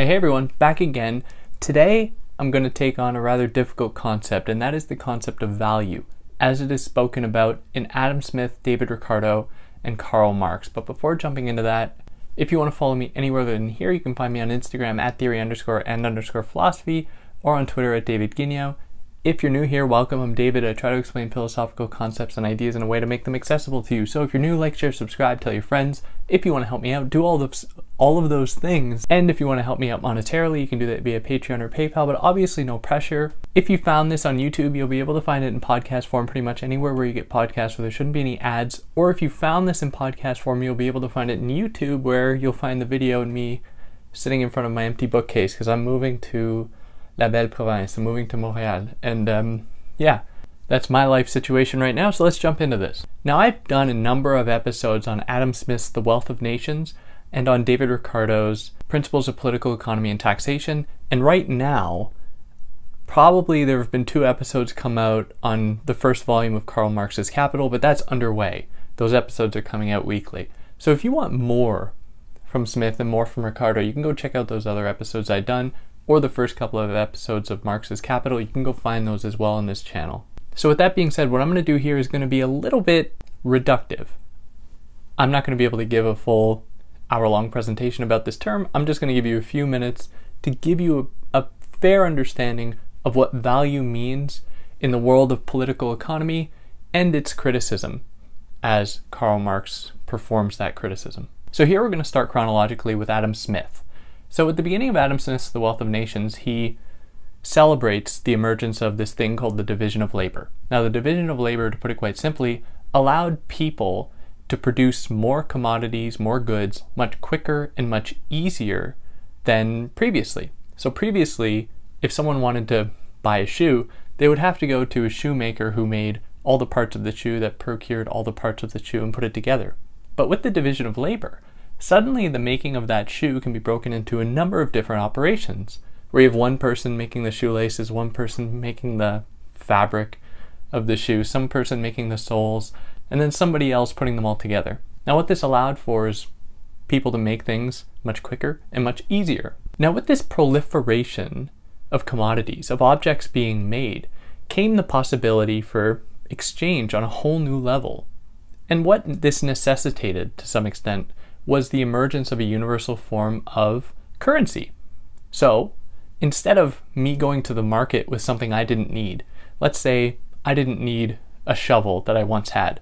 Hey, everyone, back again. Today I'm going to take on a rather difficult concept, and that is the concept of value, as it is spoken about in Adam Smith, David Ricardo, and Karl Marx. But before jumping into that, if you want to follow me anywhere other than here, you can find me on Instagram at theory underscore and underscore philosophy or on Twitter at David Guignion. If you're new here, welcome. I'm David. I try to explain philosophical concepts and ideas in a way to make them accessible to you. So if you're new, like, share, subscribe, tell your friends. If you want to help me out, do all of all of those things. And if you want to help me out monetarily, you can do that via Patreon or PayPal, but obviously no pressure. If you found this on YouTube, you'll be able to find it in podcast form pretty much anywhere where you get podcasts where there shouldn't be any ads. Or if you found this in podcast form, you'll be able to find it in YouTube where you'll find the video and me sitting in front of my empty bookcase because I'm moving to La Belle Province. I'm moving to Montreal. And um, yeah, that's my life situation right now. So let's jump into this. Now, I've done a number of episodes on Adam Smith's The Wealth of Nations and on David Ricardo's Principles of Political Economy and Taxation. And right now, probably there have been two episodes come out on the first volume of Karl Marx's Capital, but that's underway. Those episodes are coming out weekly. So if you want more from Smith and more from Ricardo, you can go check out those other episodes I've done or the first couple of episodes of Marx's Capital. You can go find those as well on this channel. So with that being said, what I'm going to do here is going to be a little bit reductive. I'm not going to be able to give a full hour-long presentation about this term. I'm just going to give you a few minutes to give you a, a fair understanding of what value means in the world of political economy and its criticism as Karl Marx performs that criticism. So here we're going to start chronologically with Adam Smith. So at the beginning of Adam Smith's The Wealth of Nations, he celebrates the emergence of this thing called the division of labor. Now, the division of labor, to put it quite simply, allowed people to produce more commodities, more goods, much quicker and much easier than previously. So, previously, if someone wanted to buy a shoe, they would have to go to a shoemaker who made all the parts of the shoe, that procured all the parts of the shoe, and put it together. But with the division of labor, Suddenly, the making of that shoe can be broken into a number of different operations, where you have one person making the shoelaces, one person making the fabric of the shoe, some person making the soles, and then somebody else putting them all together. Now, what this allowed for is people to make things much quicker and much easier. Now, with this proliferation of commodities, of objects being made, came the possibility for exchange on a whole new level. And what this necessitated, to some extent, was the emergence of a universal form of currency. So instead of me going to the market with something I didn't need, let's say I didn't need a shovel that I once had,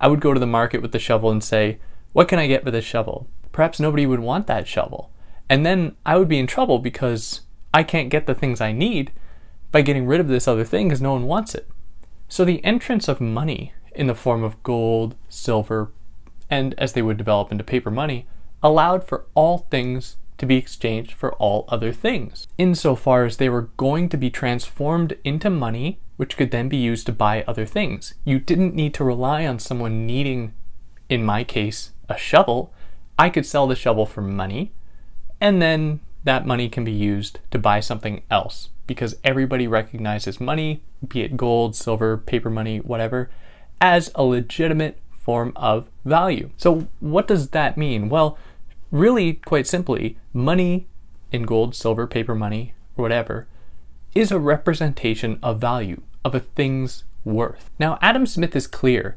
I would go to the market with the shovel and say, What can I get for this shovel? Perhaps nobody would want that shovel. And then I would be in trouble because I can't get the things I need by getting rid of this other thing because no one wants it. So the entrance of money in the form of gold, silver, and as they would develop into paper money, allowed for all things to be exchanged for all other things, insofar as they were going to be transformed into money, which could then be used to buy other things. You didn't need to rely on someone needing, in my case, a shovel. I could sell the shovel for money, and then that money can be used to buy something else because everybody recognizes money, be it gold, silver, paper money, whatever, as a legitimate form of value. So, what does that mean? Well, really, quite simply, money in gold, silver, paper money, or whatever, is a representation of value, of a thing's worth. Now, Adam Smith is clear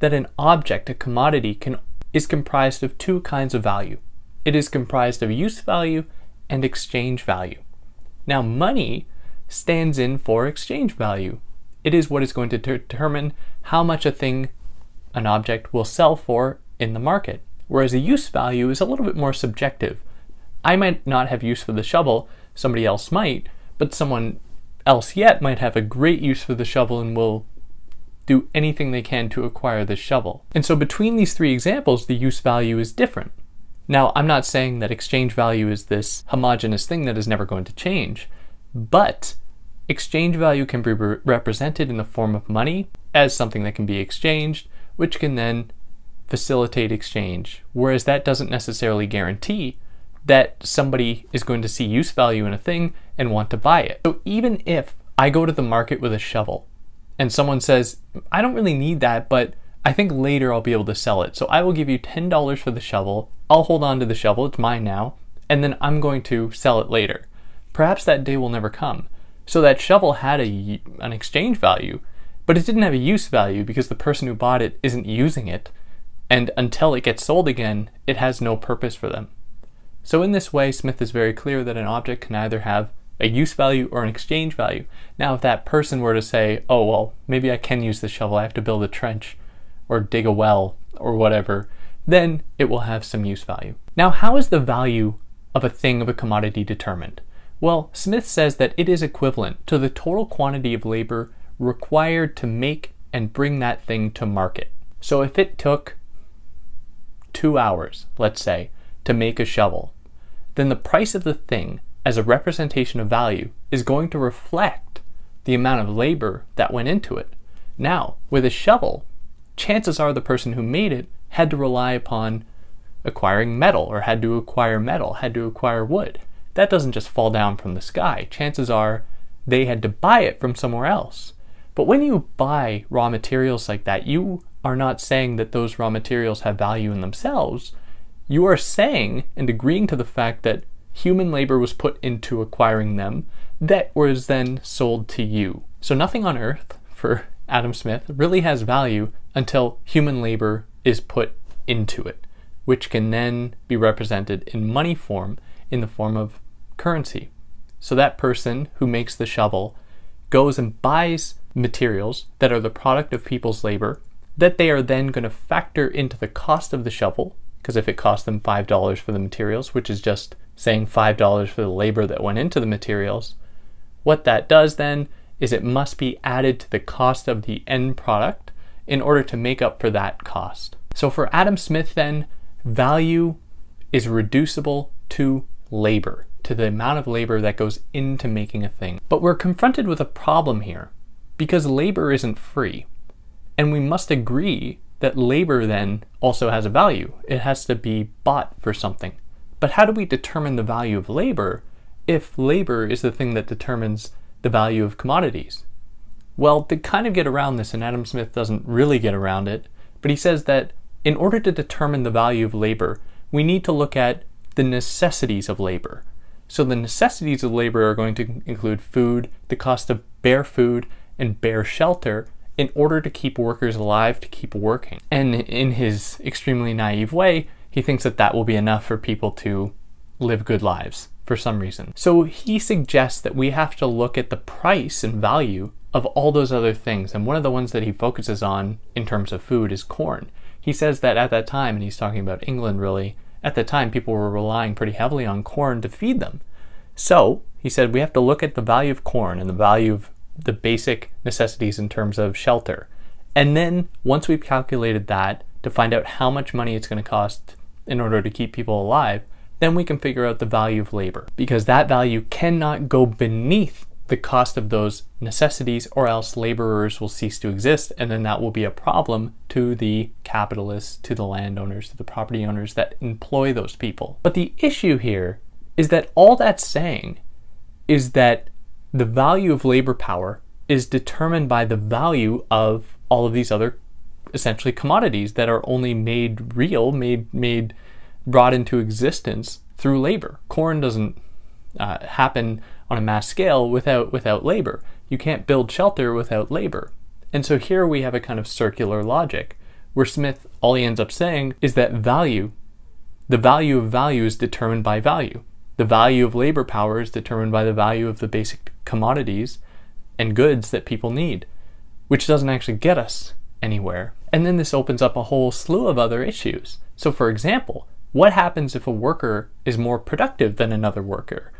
that an object, a commodity, can, is comprised of two kinds of value. It is comprised of use value and exchange value. Now, money stands in for exchange value. It is what is going to determine how much a thing an object will sell for in the market, whereas a use value is a little bit more subjective. I might not have use for the shovel, somebody else might, but someone else yet might have a great use for the shovel and will do anything they can to acquire the shovel. And so between these three examples, the use value is different. Now, I'm not saying that exchange value is this homogeneous thing that is never going to change, but exchange value can be re- represented in the form of money as something that can be exchanged, which can then facilitate exchange. Whereas that doesn't necessarily guarantee that somebody is going to see use value in a thing and want to buy it. So even if I go to the market with a shovel and someone says, I don't really need that, but I think later I'll be able to sell it. So I will give you $10 for the shovel. I'll hold on to the shovel, it's mine now. and then I'm going to sell it later. Perhaps that day will never come. So that shovel had a, an exchange value, but it didn't have a use value because the person who bought it isn't using it, and until it gets sold again, it has no purpose for them. So, in this way, Smith is very clear that an object can either have a use value or an exchange value. Now, if that person were to say, oh, well, maybe I can use the shovel, I have to build a trench or dig a well or whatever, then it will have some use value. Now, how is the value of a thing of a commodity determined? Well, Smith says that it is equivalent to the total quantity of labor required to make and bring that thing to market. So if it took two hours, let's say, to make a shovel, then the price of the thing as a representation of value is going to reflect the amount of labor that went into it. Now, with a shovel, chances are the person who made it had to rely upon acquiring metal or had to acquire metal, had to acquire wood. That doesn't just fall down from the sky. Chances are they had to buy it from somewhere else. But when you buy raw materials like that, you are not saying that those raw materials have value in themselves. You are saying and agreeing to the fact that human labor was put into acquiring them that was then sold to you. So nothing on earth for Adam Smith really has value until human labor is put into it, which can then be represented in money form in the form of currency. So that person who makes the shovel goes and buys materials that are the product of people's labor that they are then going to factor into the cost of the shovel because if it cost them $5 for the materials, which is just saying $5 for the labor that went into the materials, what that does then is it must be added to the cost of the end product in order to make up for that cost. So for Adam Smith, then, value is reducible to labor, to the amount of labor that goes into making a thing. But we're confronted with a problem here because labor isn't free. And we must agree that labor then also has a value. It has to be bought for something. But how do we determine the value of labor if labor is the thing that determines the value of commodities? Well, to kind of get around this, and Adam Smith doesn't really get around it, but he says that in order to determine the value of labor, we need to look at the necessities of labor. So the necessities of labor are going to include food, the cost of bare food, and bare shelter, in order to keep workers alive to keep working. And in his extremely naive way, he thinks that that will be enough for people to live good lives for some reason. So he suggests that we have to look at the price and value of all those other things. And one of the ones that he focuses on in terms of food is corn. He says that at that time, and he's talking about England really, at the time people were relying pretty heavily on corn to feed them. So he said we have to look at the value of corn and the value of the basic necessities in terms of shelter. And then once we've calculated that to find out how much money it's going to cost in order to keep people alive, then we can figure out the value of labor because that value cannot go beneath the cost of those necessities or else laborers will cease to exist and then that will be a problem to the capitalists, to the landowners, to the property owners that employ those people. But the issue here is that all that's saying is that the value of labor power is determined by the value of all of these other essentially commodities that are only made real, made made brought into existence through labor. Corn doesn't uh, happen on a mass scale without without labor. You can't build shelter without labor. And so here we have a kind of circular logic where Smith all he ends up saying is that value the value of value is determined by value. The value of labor power is determined by the value of the basic commodities and goods that people need, which doesn't actually get us anywhere. And then this opens up a whole slew of other issues. So, for example, what happens if a worker is more productive than another worker?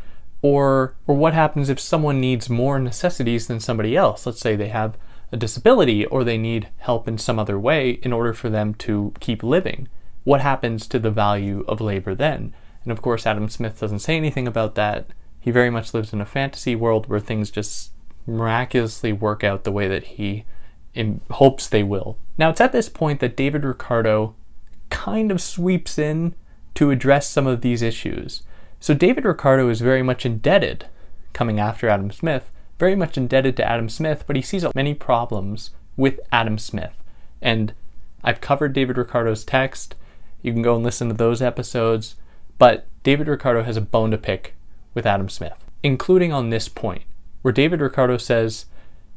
Or, or what happens if someone needs more necessities than somebody else? Let's say they have a disability or they need help in some other way in order for them to keep living. What happens to the value of labor then? And of course, Adam Smith doesn't say anything about that. He very much lives in a fantasy world where things just miraculously work out the way that he hopes they will. Now, it's at this point that David Ricardo kind of sweeps in to address some of these issues. So, David Ricardo is very much indebted, coming after Adam Smith, very much indebted to Adam Smith, but he sees many problems with Adam Smith. And I've covered David Ricardo's text. You can go and listen to those episodes. But David Ricardo has a bone to pick with Adam Smith, including on this point, where David Ricardo says,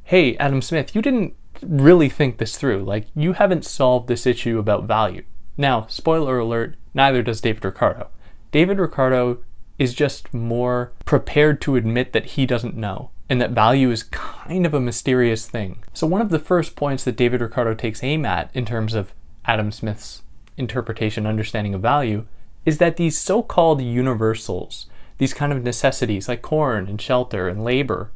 Hey, Adam Smith, you didn't really think this through. Like, you haven't solved this issue about value. Now, spoiler alert, neither does David Ricardo. David Ricardo is just more prepared to admit that he doesn't know and that value is kind of a mysterious thing. So, one of the first points that David Ricardo takes aim at in terms of Adam Smith's interpretation, understanding of value, is that these so called universals, these kind of necessities like corn and shelter and labor,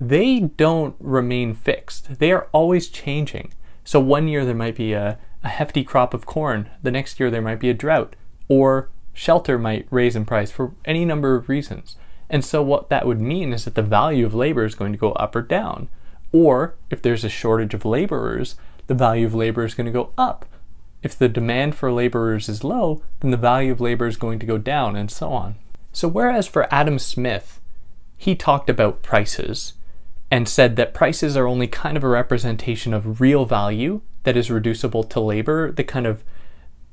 they don't remain fixed. They are always changing. So, one year there might be a, a hefty crop of corn, the next year there might be a drought, or shelter might raise in price for any number of reasons. And so, what that would mean is that the value of labor is going to go up or down. Or if there's a shortage of laborers, the value of labor is going to go up. If the demand for laborers is low, then the value of labor is going to go down, and so on. So, whereas for Adam Smith, he talked about prices and said that prices are only kind of a representation of real value that is reducible to labor, the kind of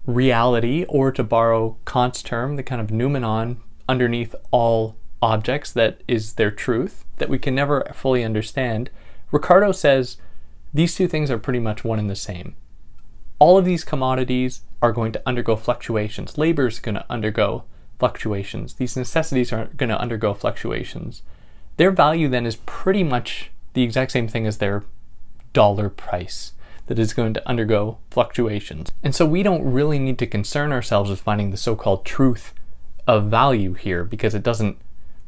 reality, or to borrow Kant's term, the kind of noumenon underneath all objects that is their truth that we can never fully understand, Ricardo says these two things are pretty much one and the same. All of these commodities are going to undergo fluctuations. Labor is going to undergo fluctuations. These necessities are going to undergo fluctuations. Their value then is pretty much the exact same thing as their dollar price that is going to undergo fluctuations. And so we don't really need to concern ourselves with finding the so called truth of value here because it doesn't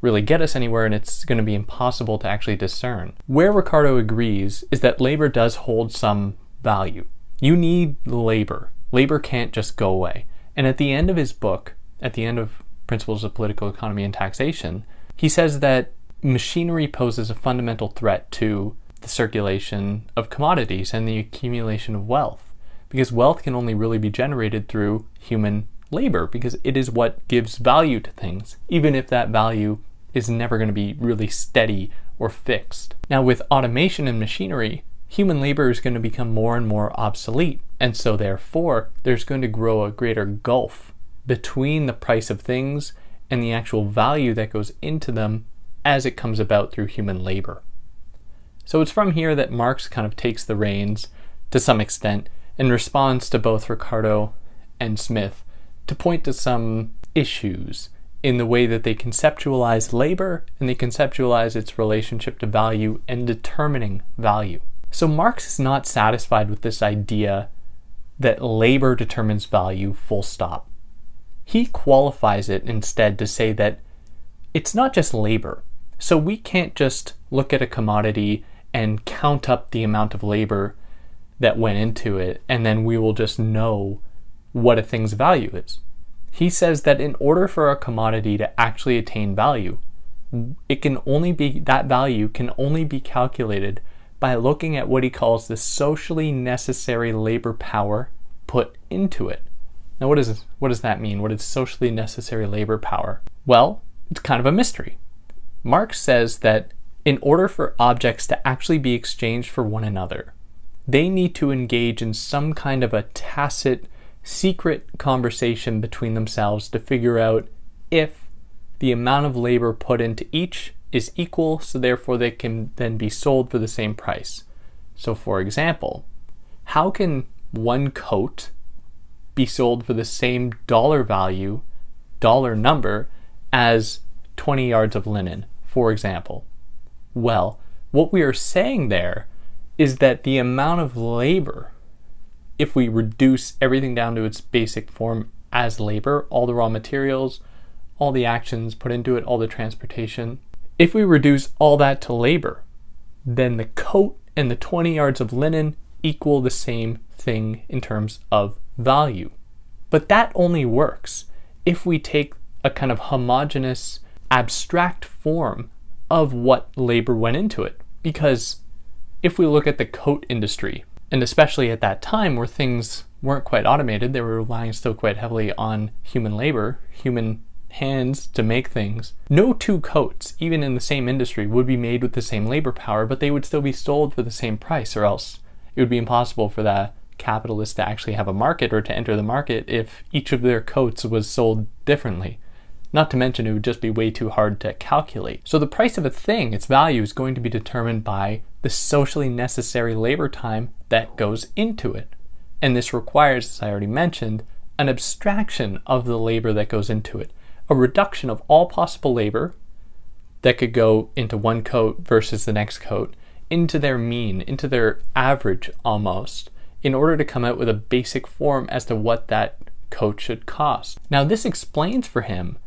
really get us anywhere and it's going to be impossible to actually discern. Where Ricardo agrees is that labor does hold some value. You need labor. Labor can't just go away. And at the end of his book, at the end of Principles of Political Economy and Taxation, he says that machinery poses a fundamental threat to the circulation of commodities and the accumulation of wealth. Because wealth can only really be generated through human labor, because it is what gives value to things, even if that value is never going to be really steady or fixed. Now, with automation and machinery, human labor is going to become more and more obsolete. And so, therefore, there's going to grow a greater gulf between the price of things and the actual value that goes into them as it comes about through human labor. So, it's from here that Marx kind of takes the reins to some extent and responds to both Ricardo and Smith to point to some issues in the way that they conceptualize labor and they conceptualize its relationship to value and determining value. So Marx is not satisfied with this idea that labor determines value, full stop. He qualifies it instead to say that it's not just labor. So we can't just look at a commodity and count up the amount of labor that went into it, and then we will just know what a thing's value is. He says that in order for a commodity to actually attain value, it can only be that value can only be calculated by looking at what he calls the socially necessary labor power put into it. Now what is what does that mean? What is socially necessary labor power? Well, it's kind of a mystery. Marx says that in order for objects to actually be exchanged for one another, they need to engage in some kind of a tacit secret conversation between themselves to figure out if the amount of labor put into each is equal, so therefore they can then be sold for the same price. So, for example, how can one coat be sold for the same dollar value, dollar number, as 20 yards of linen, for example? Well, what we are saying there is that the amount of labor if we reduce everything down to its basic form as labor, all the raw materials, all the actions put into it, all the transportation, if we reduce all that to labor, then the coat and the 20 yards of linen equal the same thing in terms of value. But that only works if we take a kind of homogeneous, abstract form of what labor went into it. Because if we look at the coat industry, and especially at that time where things weren't quite automated, they were relying still quite heavily on human labor, human hands to make things. No two coats, even in the same industry, would be made with the same labor power, but they would still be sold for the same price, or else it would be impossible for the capitalist to actually have a market or to enter the market if each of their coats was sold differently. Not to mention, it would just be way too hard to calculate. So, the price of a thing, its value, is going to be determined by the socially necessary labor time that goes into it. And this requires, as I already mentioned, an abstraction of the labor that goes into it, a reduction of all possible labor that could go into one coat versus the next coat, into their mean, into their average almost, in order to come out with a basic form as to what that coat should cost. Now, this explains for him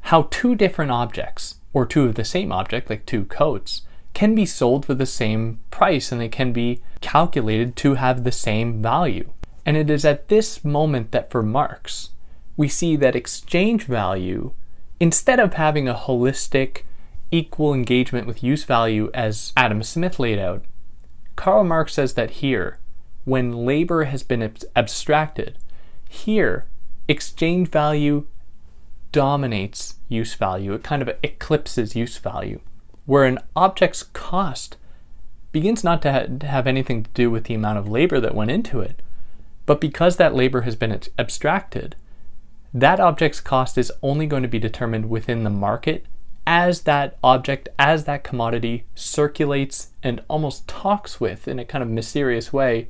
how two different objects, or two of the same object, like two coats, can be sold for the same price and they can be calculated to have the same value. And it is at this moment that for Marx, we see that exchange value, instead of having a holistic, equal engagement with use value as Adam Smith laid out, Karl Marx says that here, when labor has been abstracted, here, exchange value dominates use value. It kind of eclipses use value, where an object's cost begins not to, ha- to have anything to do with the amount of labor that went into it, but because that labor has been abstracted, that object's cost is only going to be determined within the market as that object, as that commodity circulates and almost talks with, in a kind of mysterious way,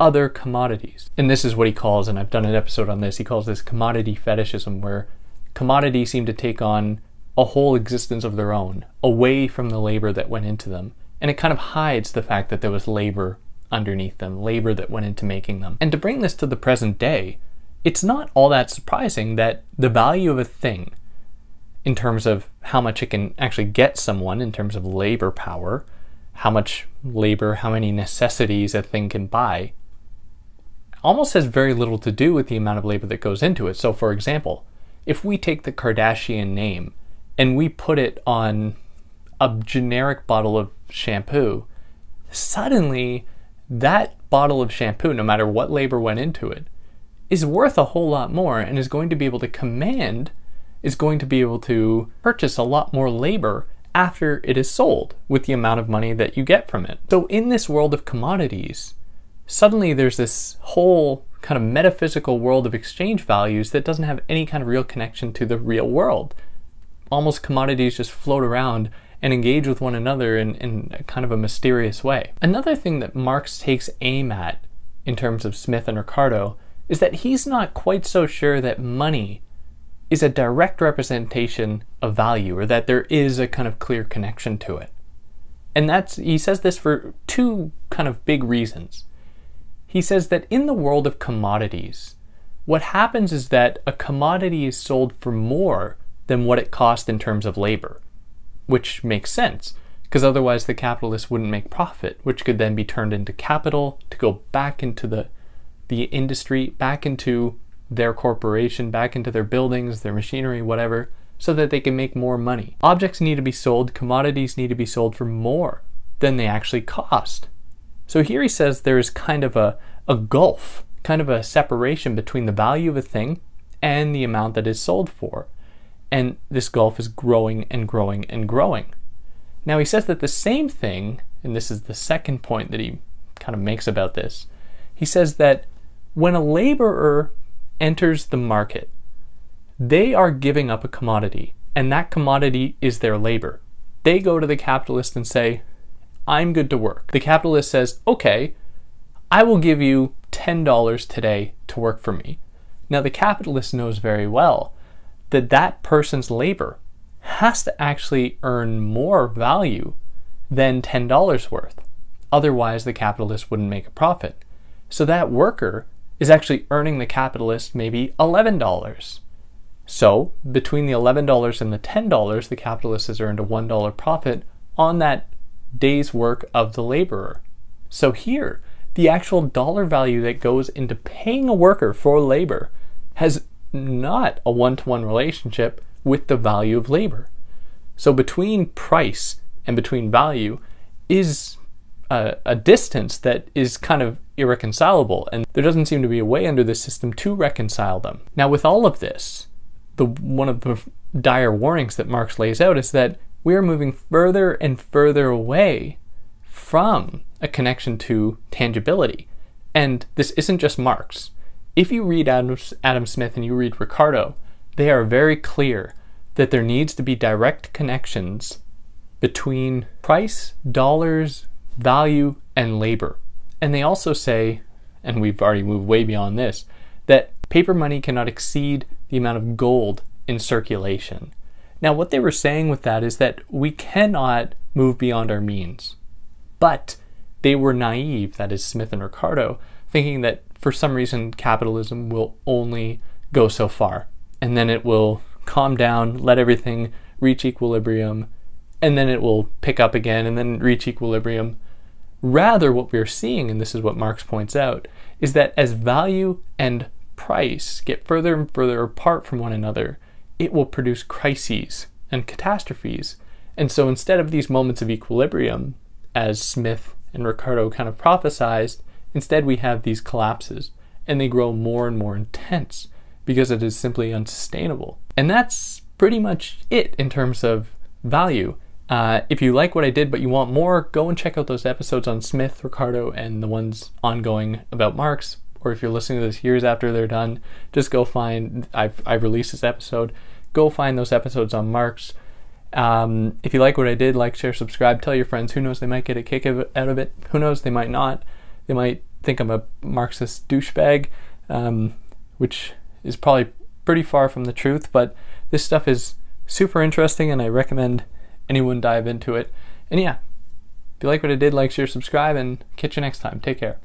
other commodities. And this is what he calls, and I've done an episode on this, he calls this commodity fetishism, where commodities seem to take on a whole existence of their own, away from the labor that went into them. And it kind of hides the fact that there was labor underneath them, labor that went into making them. And to bring this to the present day, it's not all that surprising that the value of a thing, in terms of how much it can actually get someone in terms of labor power, how much labor, how many necessities a thing can buy, almost has very little to do with the amount of labor that goes into it. So, for example, if we take the Kardashian name and we put it on a generic bottle of shampoo, suddenly that bottle of shampoo, no matter what labor went into it, is worth a whole lot more and is going to be able to command, is going to be able to purchase a lot more labor after it is sold with the amount of money that you get from it. So, in this world of commodities, suddenly there's this whole kind of metaphysical world of exchange values that doesn't have any kind of real connection to the real world. Almost commodities just float around and engage with one another in, in kind of a mysterious way. Another thing that Marx takes aim at in terms of Smith and Ricardo is that he's not quite so sure that money is a direct representation of value or that there is a kind of clear connection to it. And that's he says this for two kind of big reasons. He says that in the world of commodities, what happens is that a commodity is sold for more than what it cost in terms of labor which makes sense because otherwise the capitalist wouldn't make profit, which could then be turned into capital to go back into the the industry, back into their corporation, back into their buildings, their machinery, whatever, so that they can make more money. Objects need to be sold, commodities need to be sold for more than they actually cost. So here he says there is kind of a, a gulf, kind of a separation between the value of a thing and the amount that is sold for. And this gulf is growing and growing and growing. Now, he says that the same thing, and this is the second point that he kind of makes about this, he says that when a laborer enters the market, they are giving up a commodity, and that commodity is their labor. They go to the capitalist and say, I'm good to work. The capitalist says, okay, I will give you $10 today to work for me. Now, the capitalist knows very well that that person's labor has to actually earn more value than $10 worth. Otherwise, the capitalist wouldn't make a profit. So that worker is actually earning the capitalist maybe $11. So between the $11 and the $10, the capitalist has earned a $1 profit on that day's work of the laborer. So here, the actual dollar value that goes into paying a worker for labor has not a one to one relationship with the value of labor. So between price and between value is a, a, distance that is kind of irreconcilable, and there doesn't seem to be a way under this system to reconcile them. Now, with all of this, the one of the dire warnings that Marx lays out is that we are moving further and further away from a connection to tangibility. And this isn't just Marx if you read Adam, Adam Smith and you read Ricardo, they are very clear that there needs to be direct connections between price, dollars, value, and labor. And they also say, and we've already moved way beyond this, that paper money cannot exceed the amount of gold in circulation. Now, what they were saying with that is that we cannot move beyond our means. But they were naive, that is, Smith and Ricardo, thinking that for some reason capitalism will only go so far and then it will calm down, let everything reach equilibrium, and then it will pick up again and then reach equilibrium. Rather, what we're seeing, and this is what Marx points out, is that as value and price get further and further apart from one another, it will produce crises and catastrophes. And so instead of these moments of equilibrium, as Smith and Ricardo kind of prophesized, instead we have these collapses and they grow more and more intense because it is simply unsustainable. And that's pretty much it in terms of value. Uh, if you like what I did but you want more, go and check out those episodes on Smith, Ricardo, and the ones ongoing about Marx. Or if you're listening to this years after they're done, just go find. I've I've released this episode. Go find those episodes on Marx. Um, if you like what I did, like, share, subscribe, tell your friends. Who knows? They might get a kick out of it. Who knows? They might not. They might think I'm a Marxist douchebag, um, which is probably pretty far from the truth. But this stuff is super interesting, and I recommend anyone dive into it. And yeah, if you like what I did, like, share, subscribe, and catch you next time. Take care.